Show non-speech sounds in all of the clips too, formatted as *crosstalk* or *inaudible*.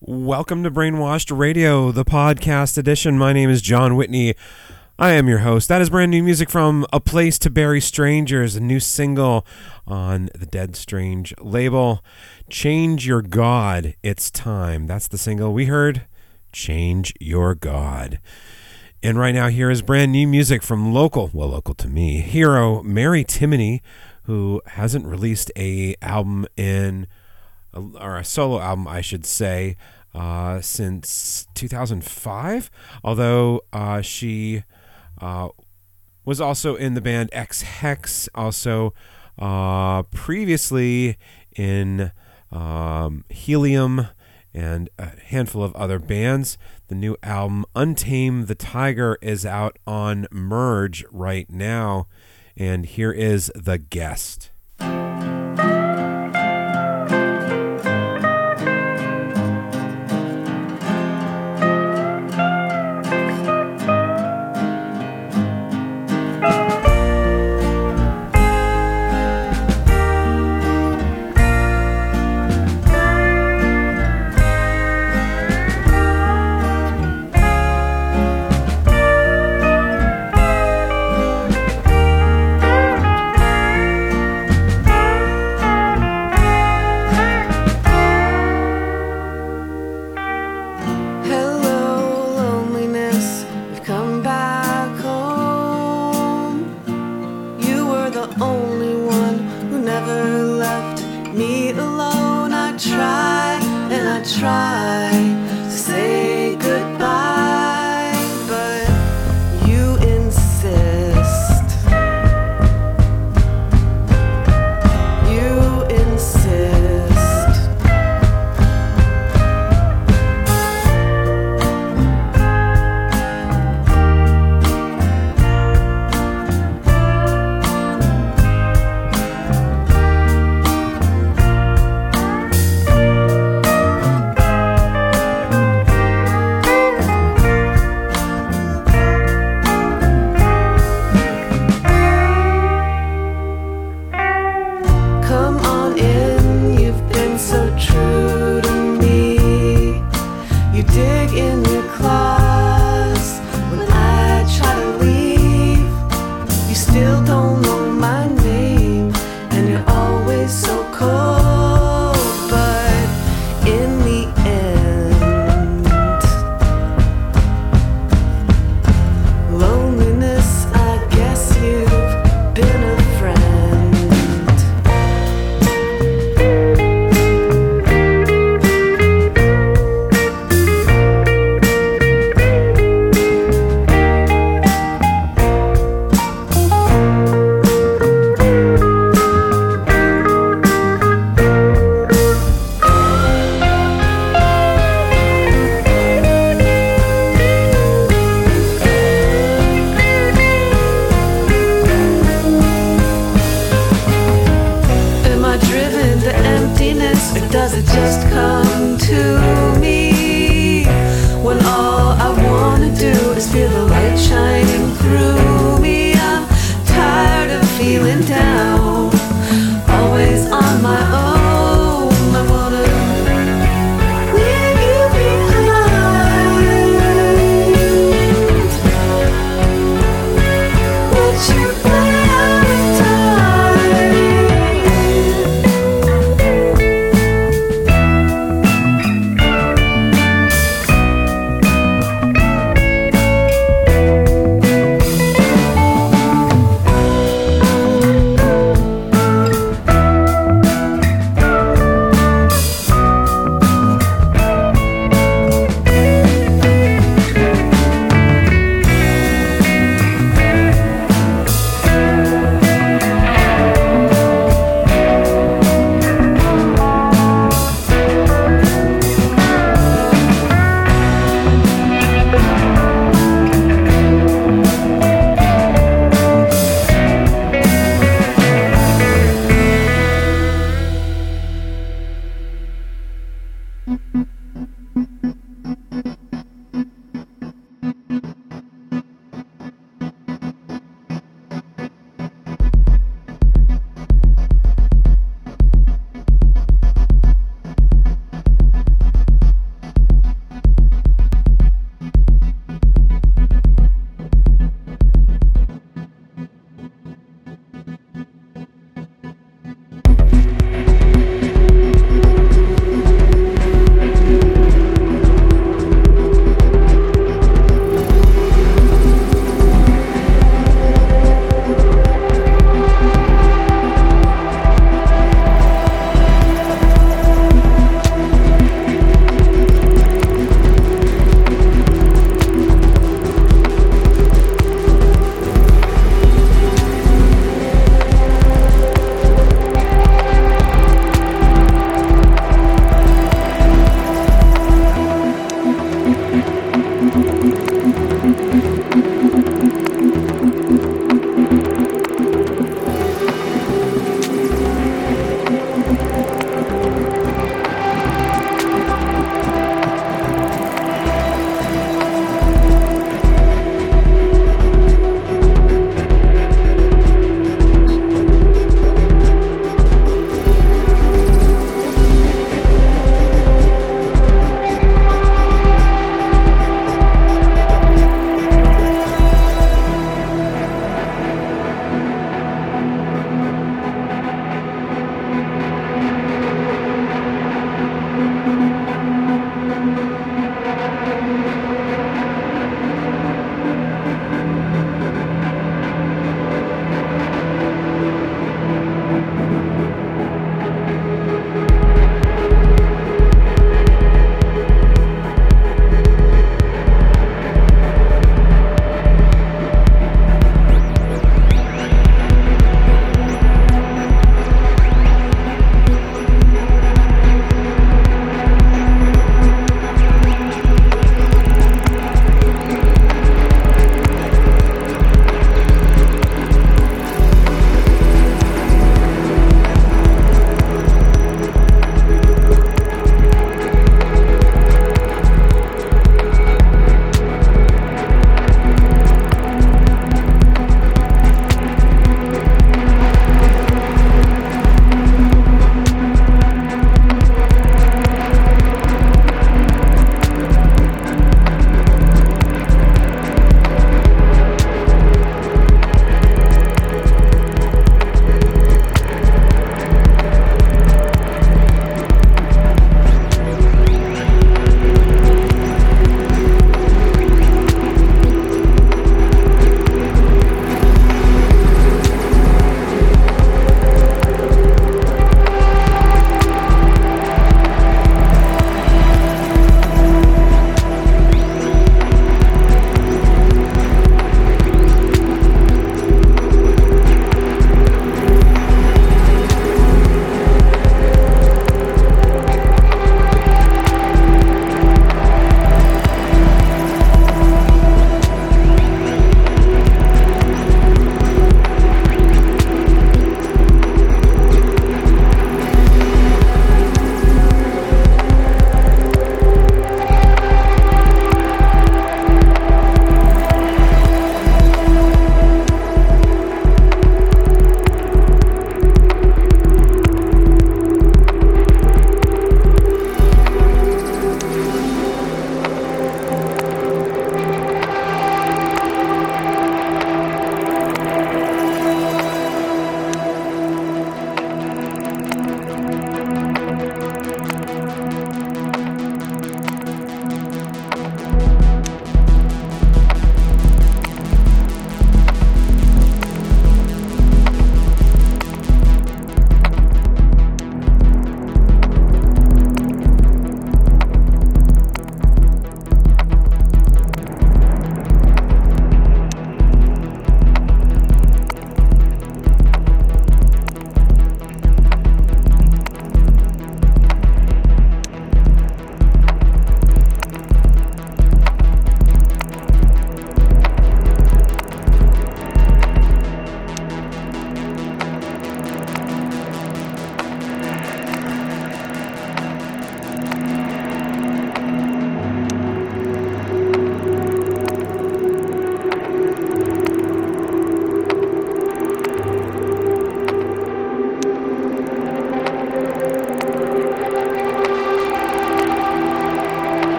Welcome to Brainwashed Radio, the podcast edition. My name is John Whitney. I am your host. That is brand new music from A Place to Bury Strangers, a new single on the Dedstrange label. Change Your God, It's Time. That's the single we heard. Change Your God. And right now, here is brand new music from local, well, local to me, hero Mary Timony, who hasn't released a album in, or a solo album, I should say, uh, since 2005. Although uh, she uh, was also in the band Ex Hex, also uh, previously in um, Helium and a handful of other bands. The new album Untame the Tiger is out on Merge right now. And here is The Guest.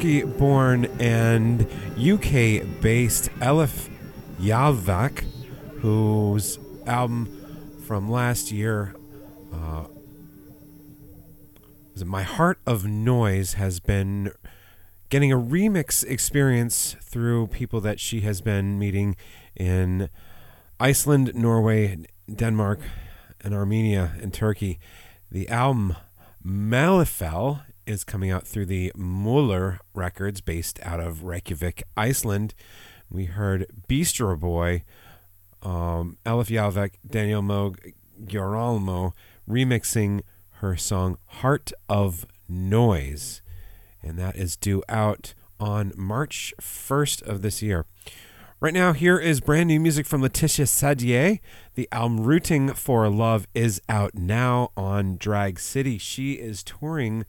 Turkey born and UK based Elif Yalvac, whose album from last year, uh, My Heart of Noise, has been getting a remix experience through people that she has been meeting in Iceland, Norway, Denmark, and Armenia and Turkey. The album Maelifell is coming out through the Moller Records based out of Reykjavik, Iceland. We heard Bistro Boy, um, Elif Daniel Moog, Girolamo remixing her song Heart of Noise. And that is due out on March 1st of this year. Right now, here is brand new music from Laetitia Sadier. The album Rooting for Love is out now on Drag City. She is touring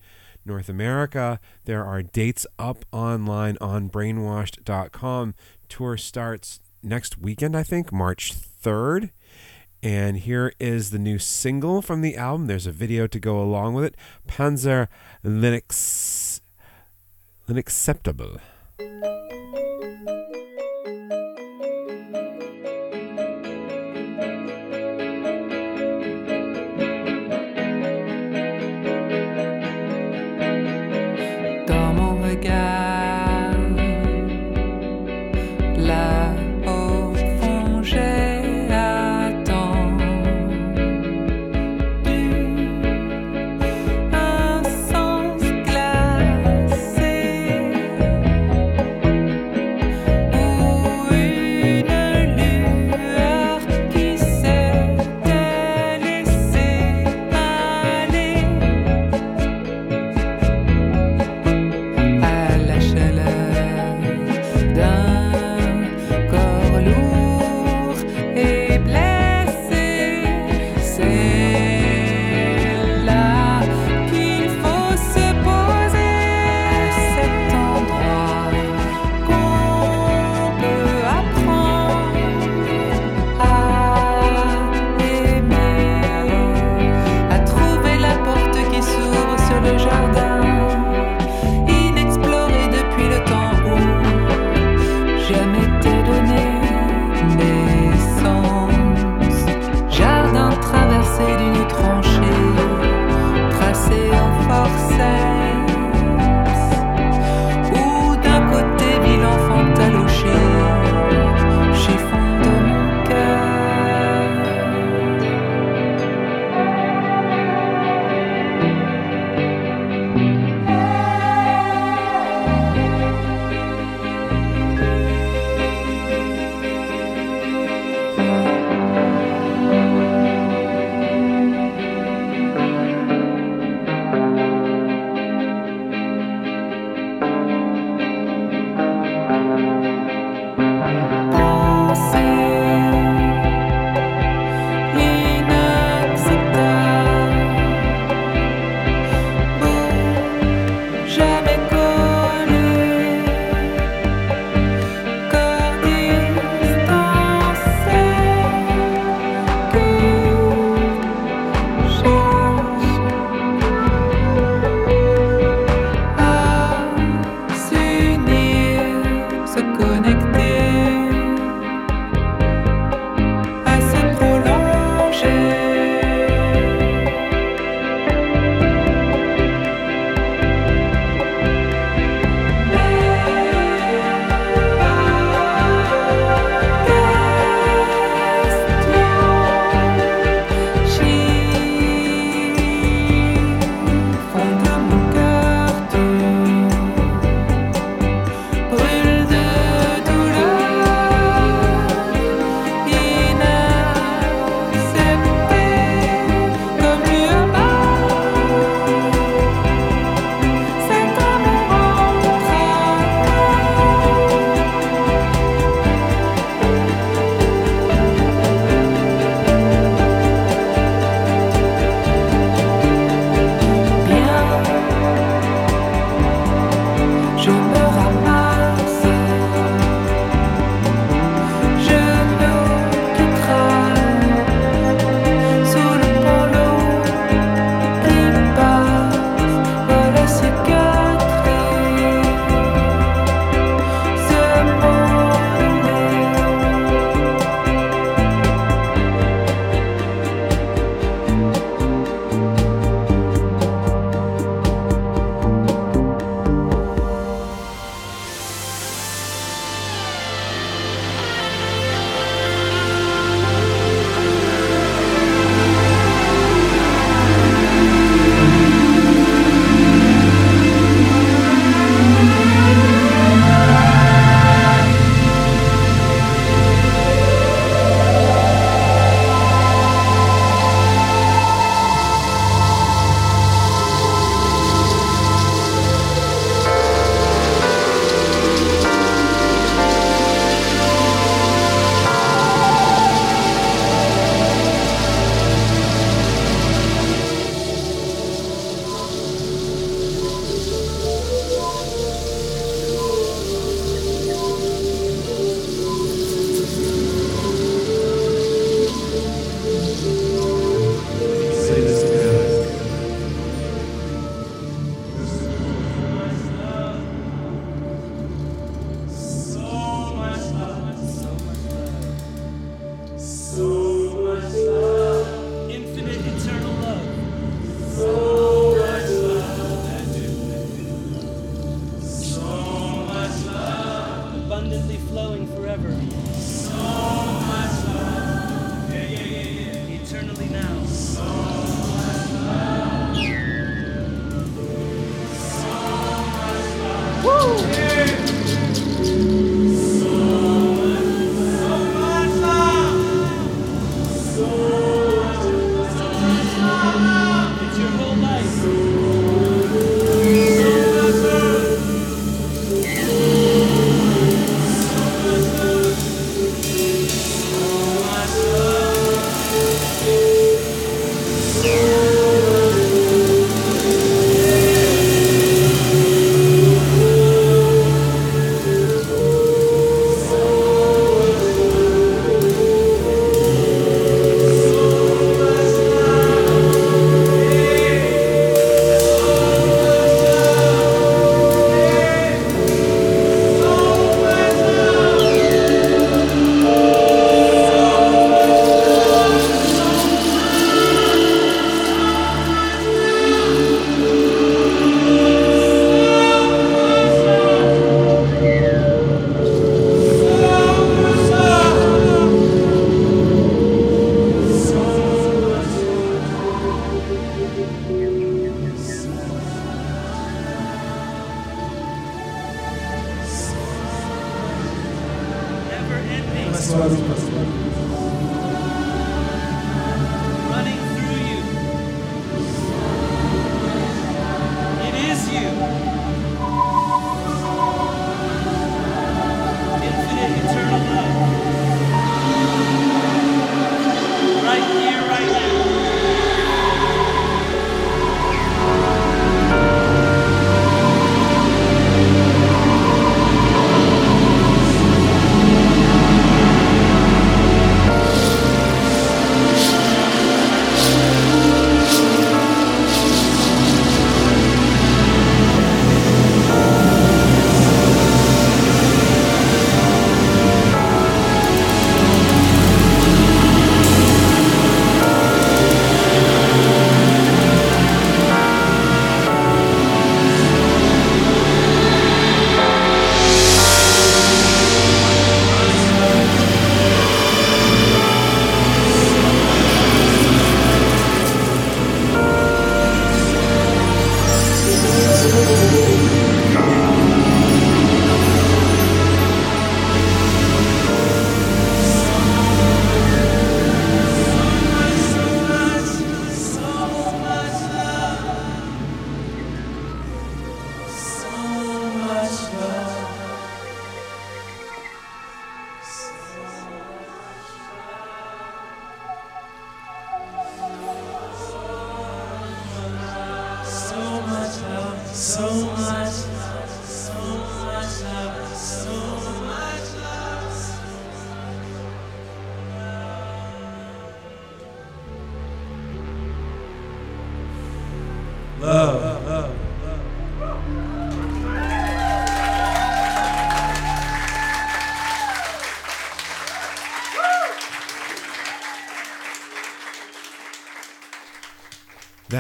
North America. There are dates up online on brainwashed.com. Tour starts next weekend, I think, March 3rd. And here is the new single from the album. There's a video to go along with it. Panser Linux L'Inacceptable.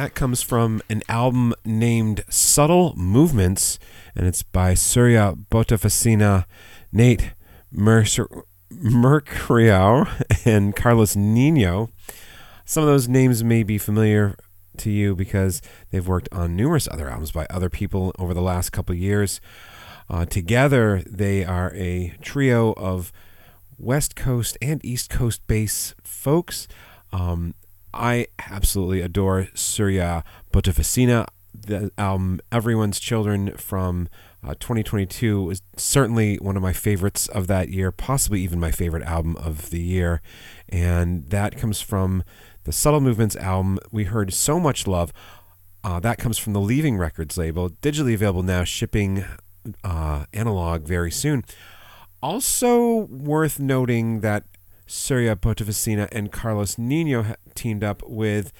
That comes from an album named Subtle Movements, and it's by Surya Botofasina, Nate Mercereau, *laughs* and Carlos Nino. Some of those names may be familiar to you because they've worked on numerous other albums by other people over the last couple years. Uh, together, they are a trio of West Coast and East Coast bass folks. Um, I absolutely adore Surya Botofasina. The album Everyone's Children from uh, 2022 is certainly one of my favorites of that year, possibly even my favorite album of the year. And that comes from the Subtle Movements album. We heard So Much Love. Uh, that comes from the Leaving Records label, digitally available now, shipping uh, analog very soon. Also worth noting that Surya Botofasina and Carlos Nino teamed up with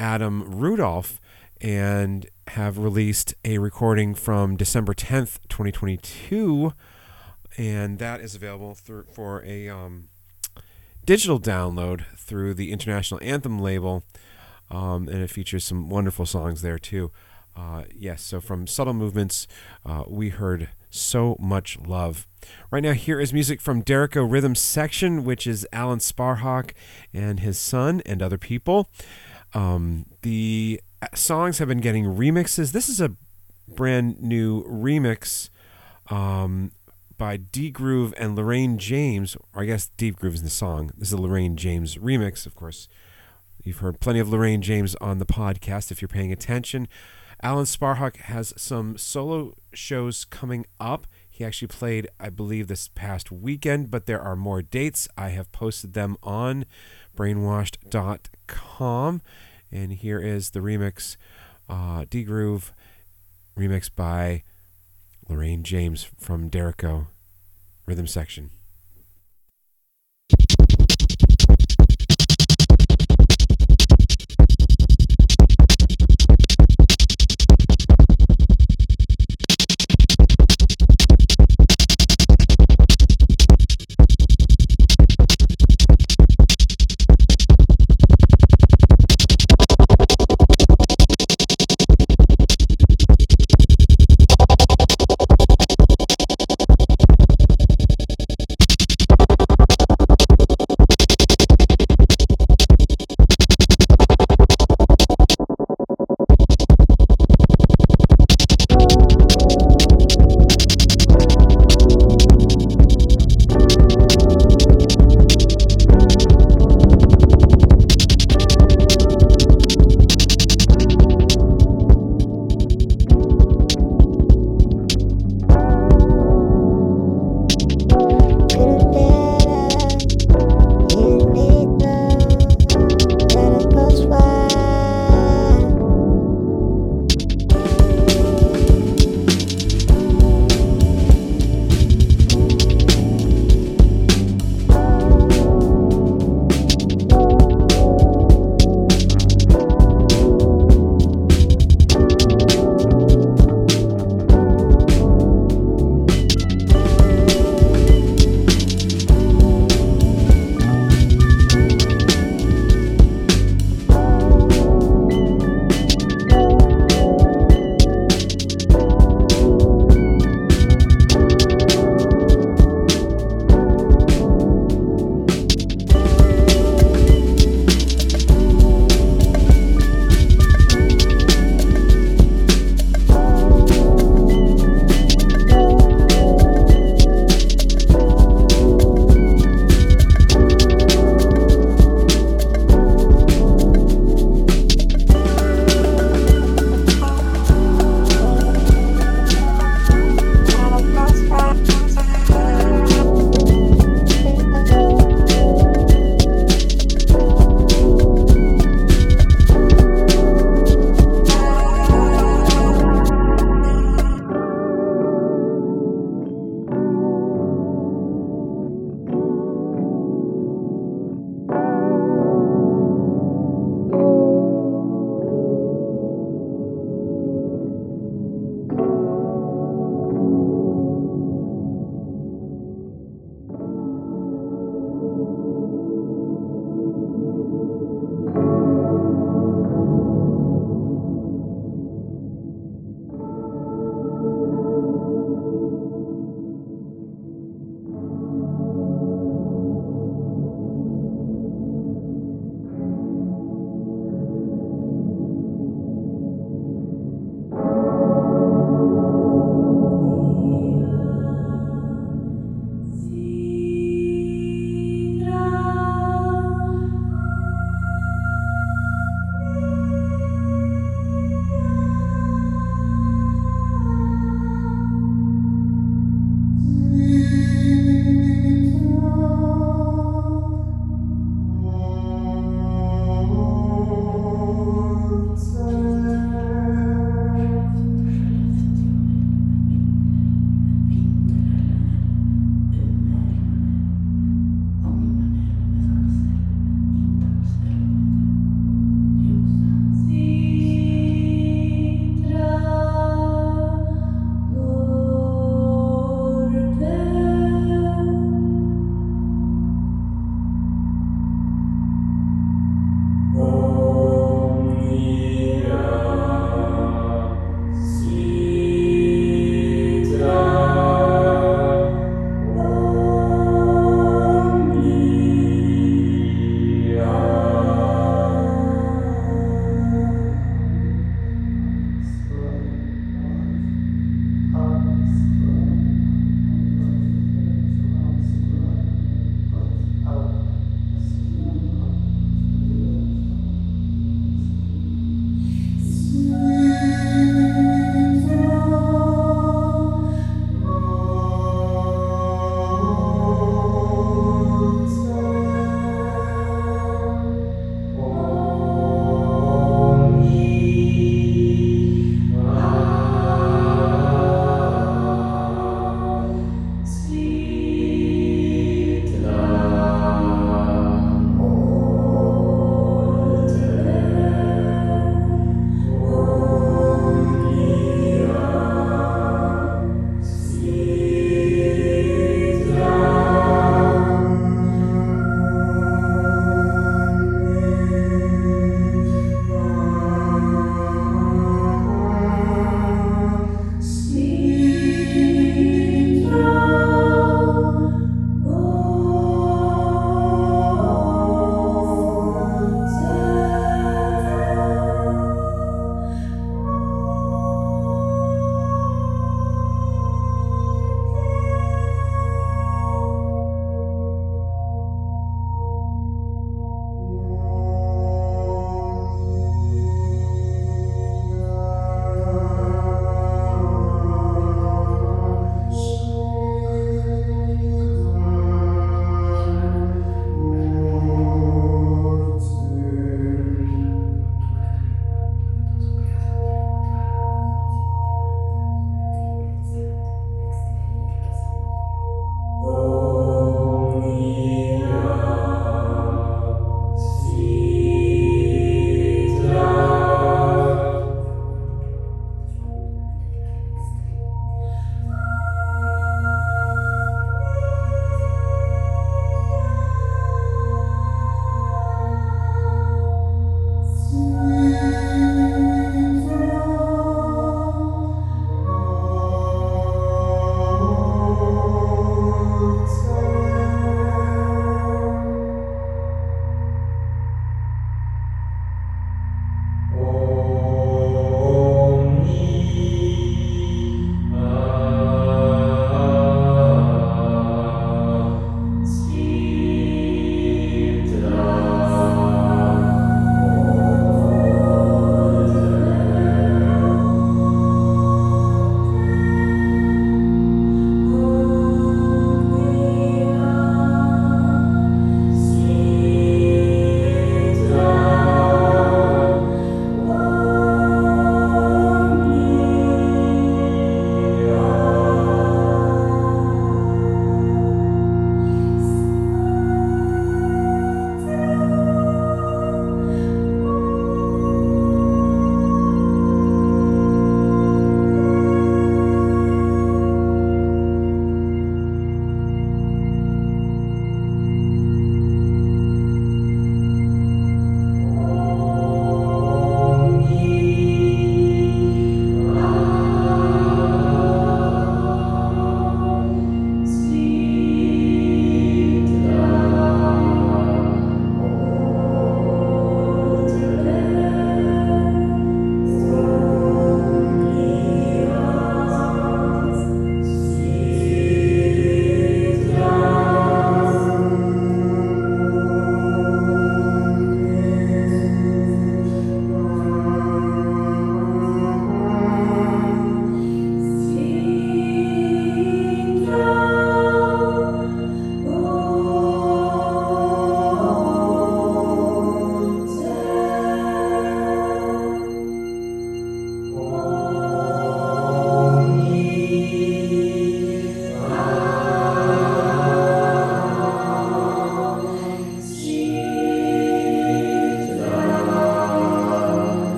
Adam Rudolph and have released a recording from December 10th, 2022. And that is available through, for a um, digital download through the International Anthem label. Um, and it features some wonderful songs there too. Uh, yes, so from Subtle Movements, uh, we heard So Much Love. Right now, here is music from Derecho Rhythm Section, which is Alan Sparhawk and his son and other people. Um, the songs have been getting remixes. This is a brand new remix um, by D Groove and Loraine James. Or I guess D Groove is the song. This is a Loraine James remix, of course. You've heard plenty of Loraine James on the podcast if you're paying attention. Alan Sparhawk has some solo shows coming up. He actually played, I believe, this past weekend, but there are more dates. I have posted them on brainwashed.com. And here is the remix, uh, D Groove, remixed by Loraine James from Derecho Rhythm Section.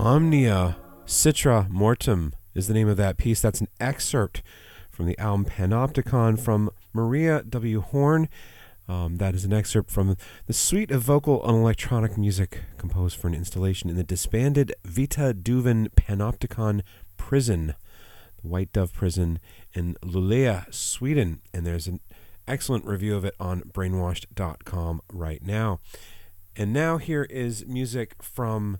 Omnia Citra Mortem is the name of that piece. That's an excerpt from the album Panoptikon from Maria W. Horn. Um, that is an excerpt from the suite of vocal and electronic music composed for an installation in the disbanded Vita Duvan Panopticon Prison, the White Dove Prison in Luleå, Sweden. And there's an excellent review of it on brainwashed.com right now. And now here is music from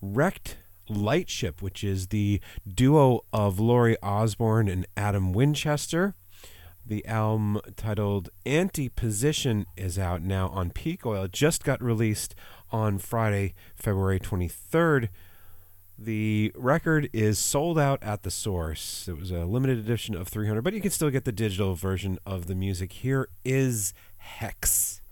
Wrecked Lightship, which is the duo of Laurie Osborne and Adam Winchester. The album titled Antiposition is out now on Peak Oil. It just got released on Friday, February 23rd. The record is sold out at the source. It was a limited edition of 300, but you can still get the digital version of the music. Here is Hex.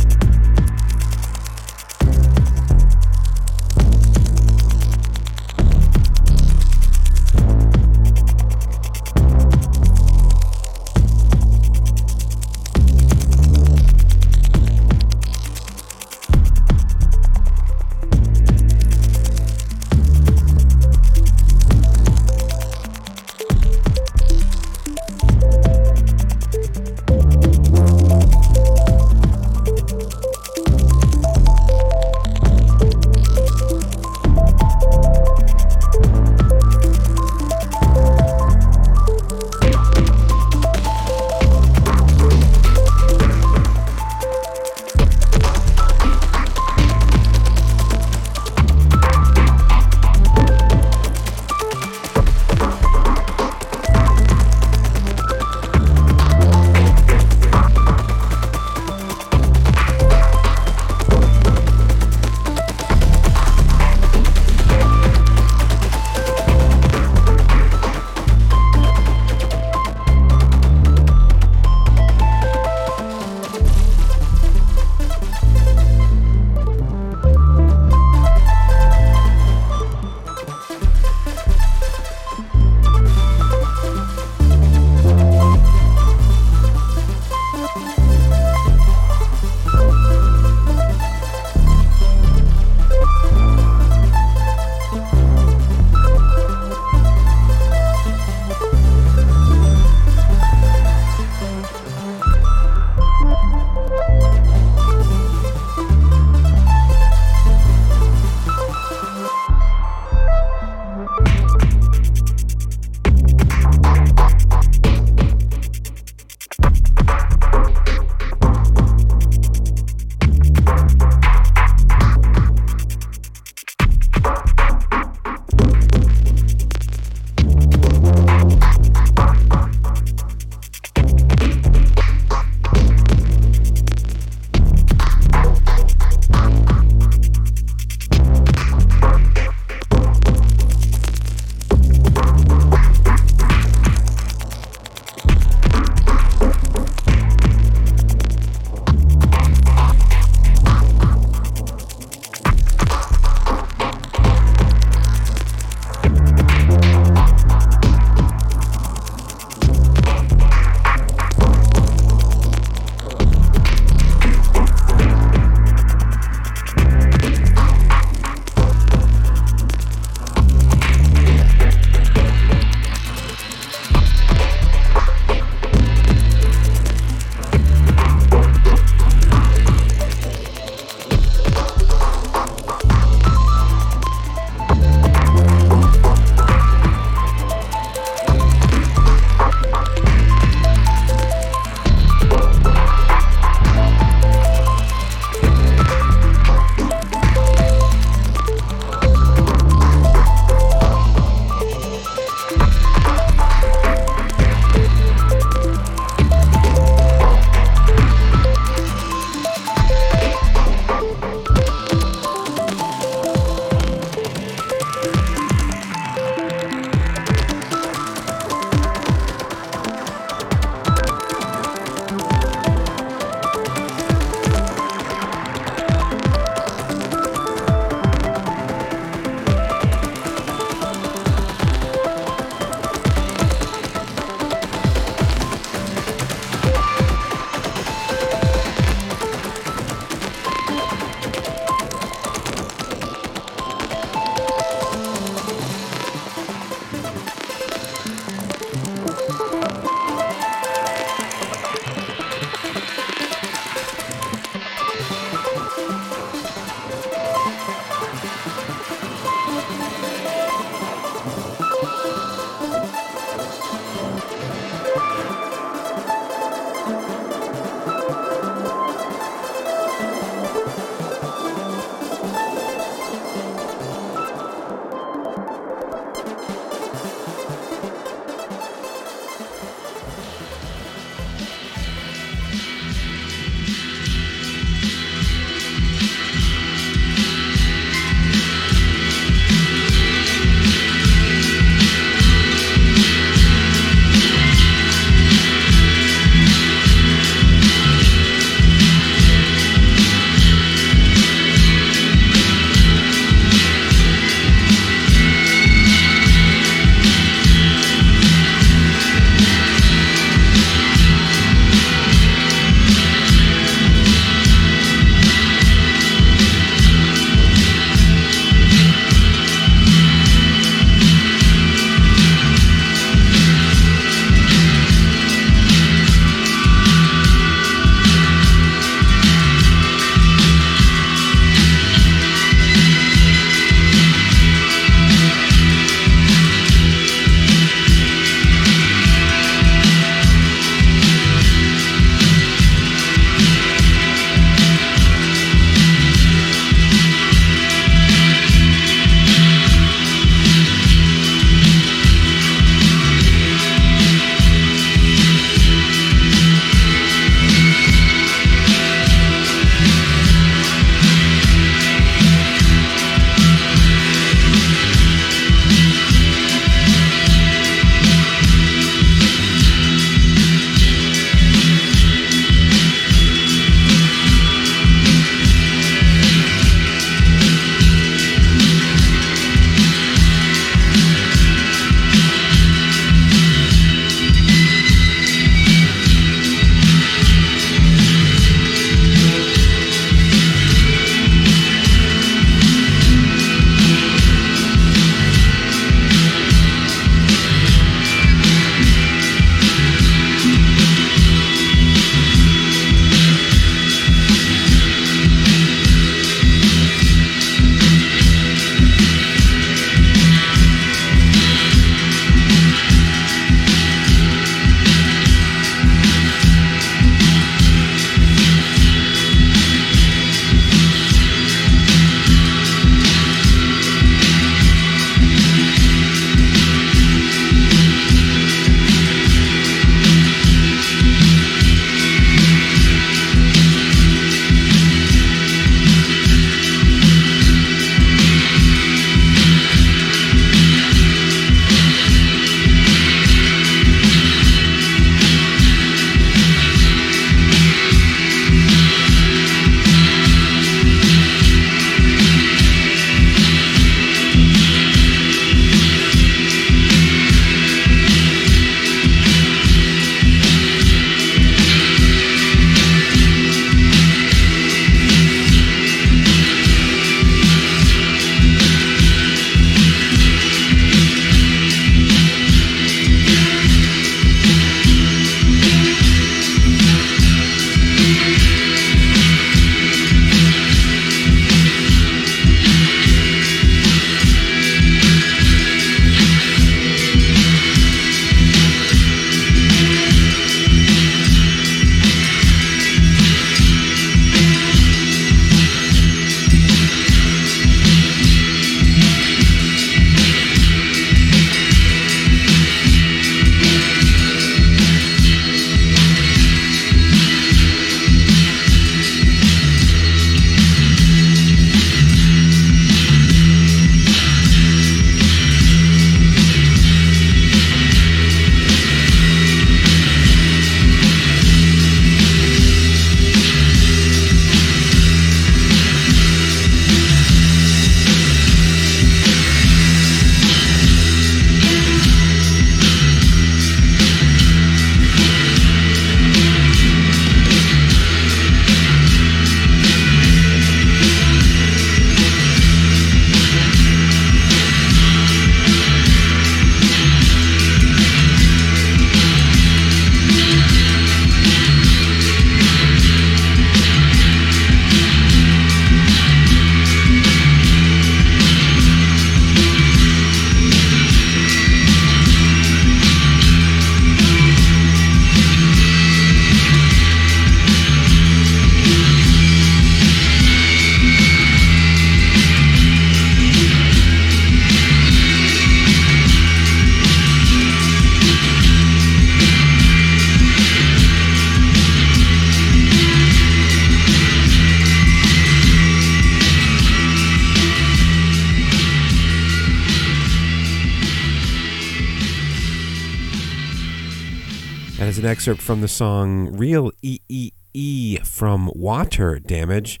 Excerpt from the song Reel EEE from Water Damage,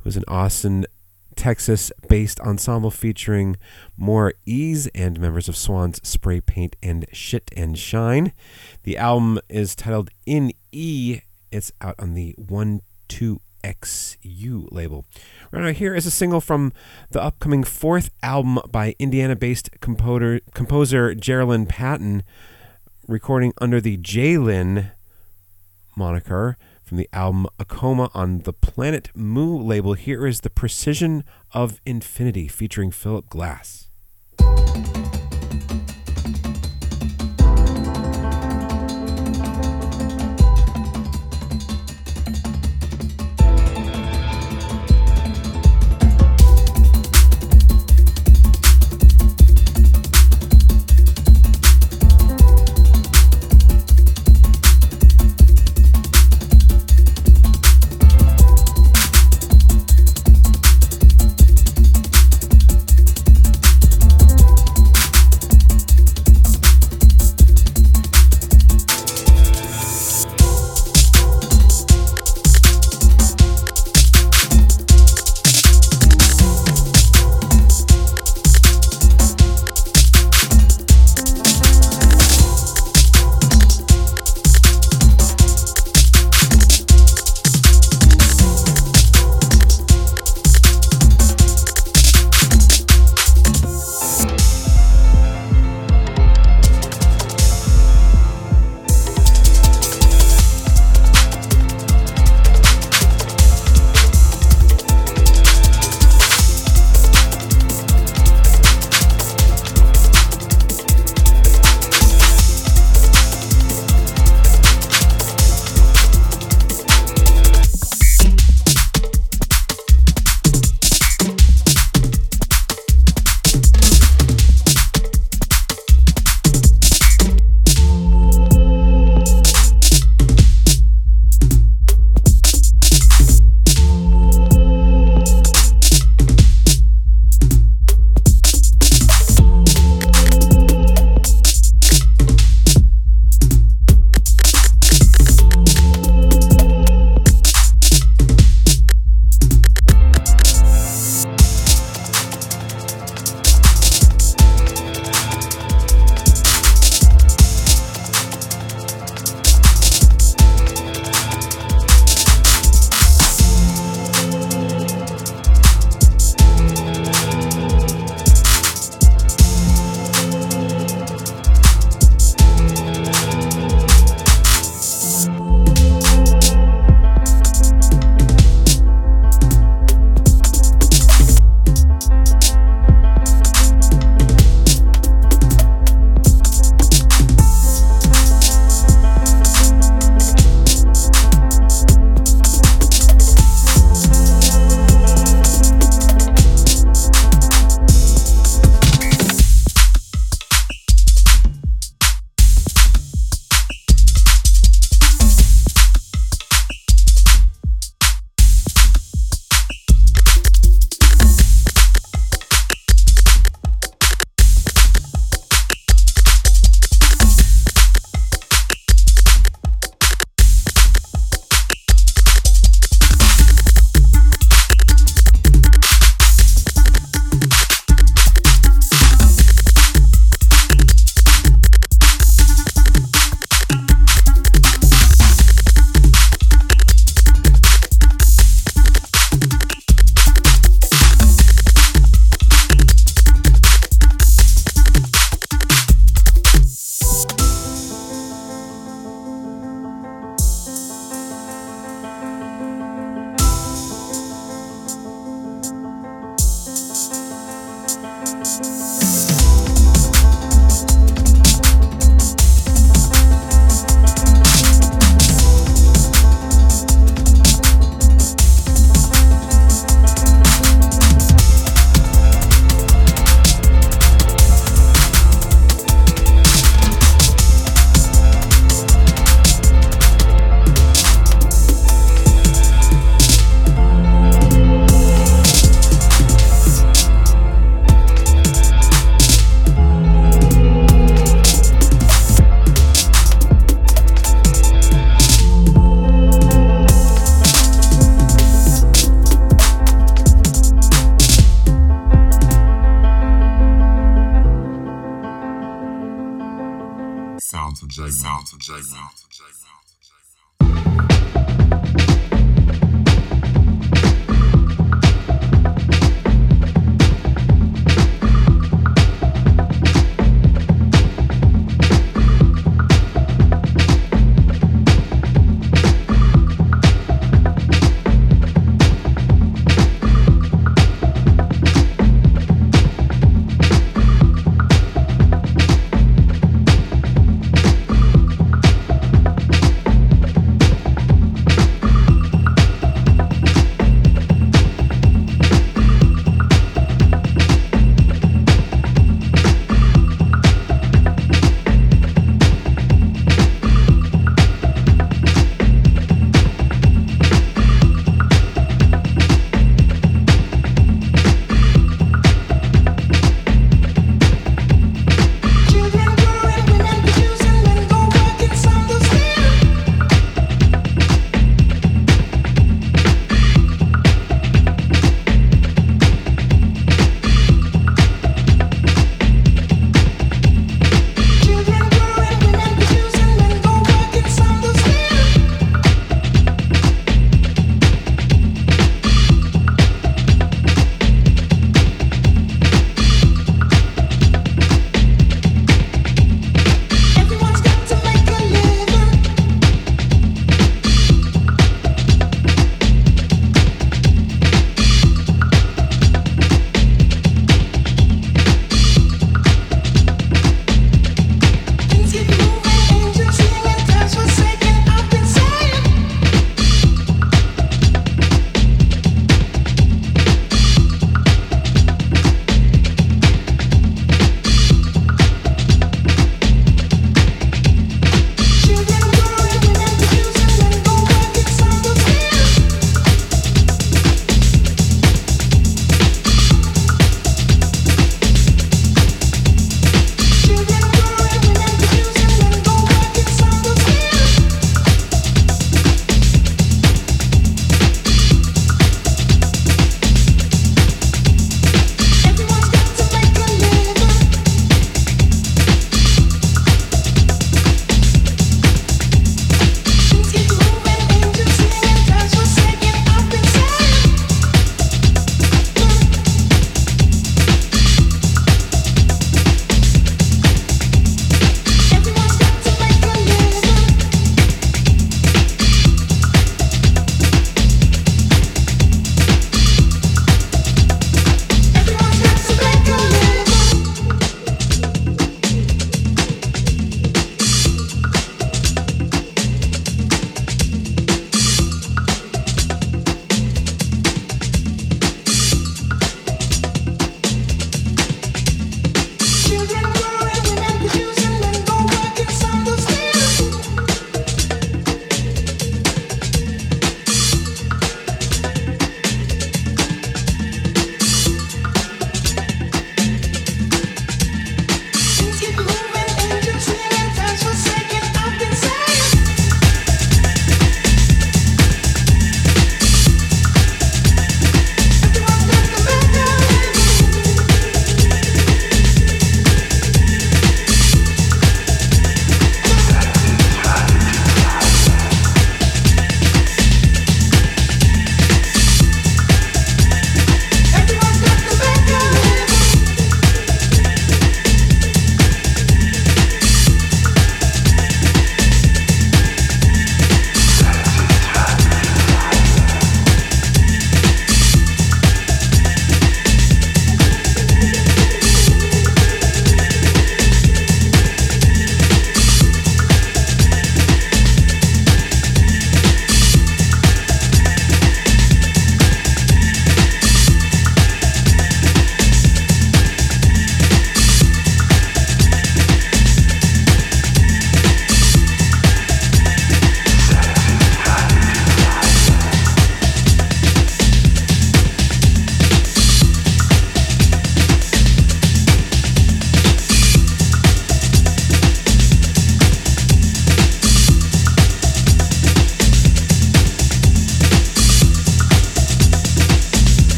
who's an Austin, Texas based ensemble featuring more Ease and members of Swans Spray Paint and Shit and Shine. The album is titled In E. It's out on the 1 2 XU label. Right now, here is a single from the upcoming fourth album by Indiana based composer, composer Jerrilynn Patton, recording under the Jlin moniker from the album Akoma on the Planet Mu label. Here is The Precision of Infinity featuring Philip Glass.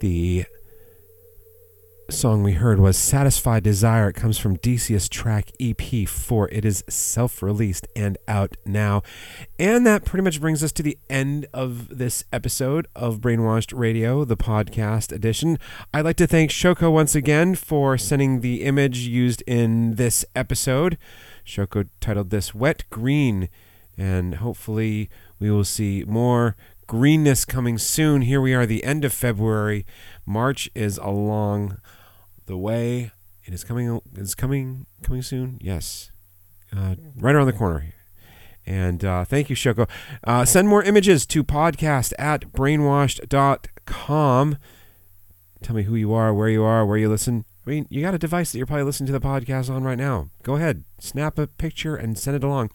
The song we heard was Satisfy Desire. It comes from Decius Trax EP4. It is self released and out now. And that pretty much brings us to the end of this episode of Brainwashed Radio, the podcast edition. I'd like to thank Shoko once again for sending the image used in this episode. Shoko titled this Wet Green, and hopefully we will see more greenness coming soon. Here we are, the end of February. March is along the way. It is coming. It's coming. Coming soon. Yes, uh, right around the corner. And uh, thank you, Shoko. Uh, send more images to podcast at brainwashed.com. Tell me who you are, where you are, where you listen. I mean, you got a device that you're probably listening to the podcast on right now. Go ahead, snap a picture and send it along.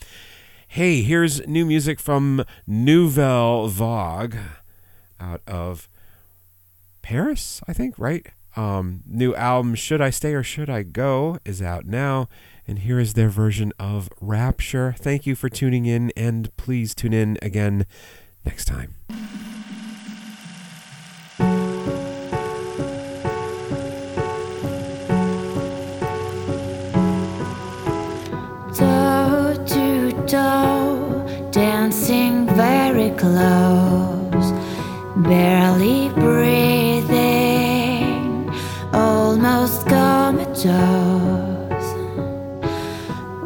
Hey, here's new music from Nouvelle Vague out of Paris, I think, right? Um, new album, Should I Stay or Should I Go, is out now. And here is their version of Rapture. Thank you for tuning in, and please tune in again next time. Close, barely breathing, almost comatose.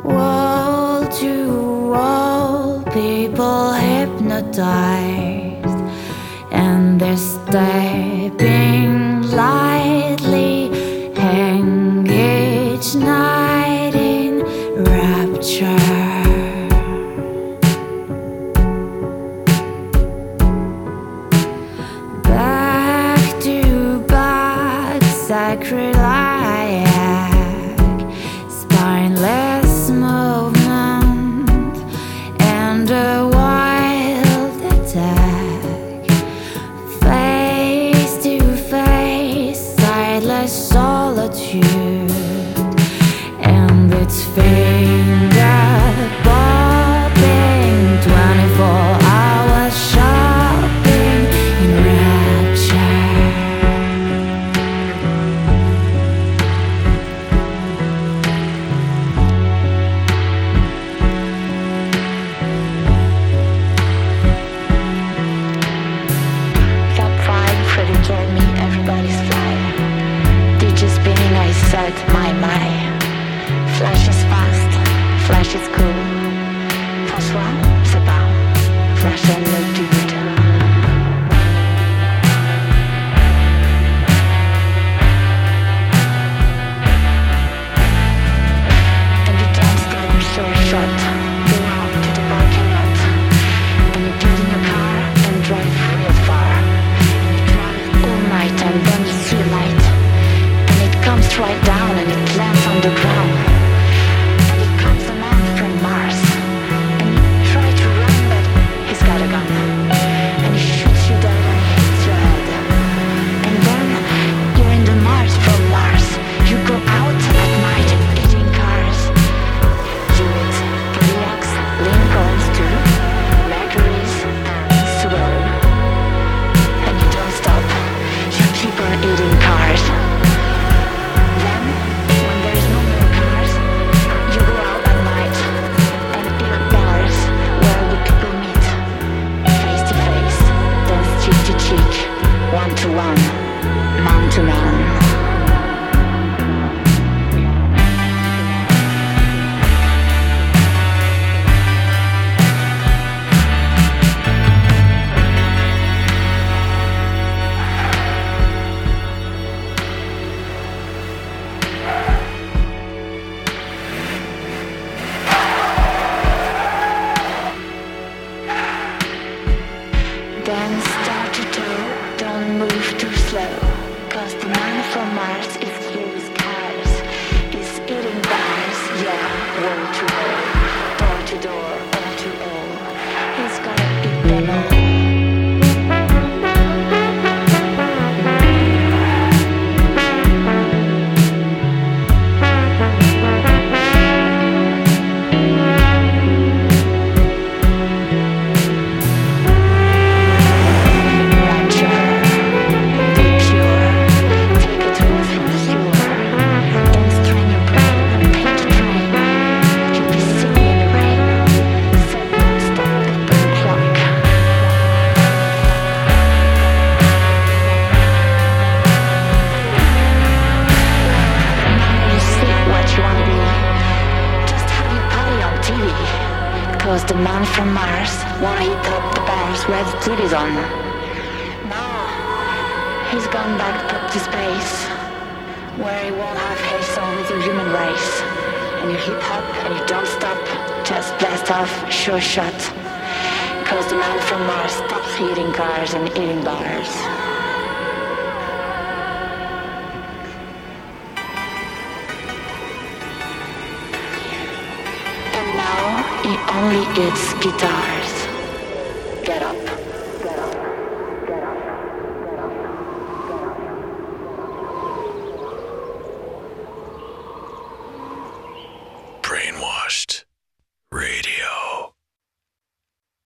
Wall to wall, people hypnotized, and they're stepping lightly,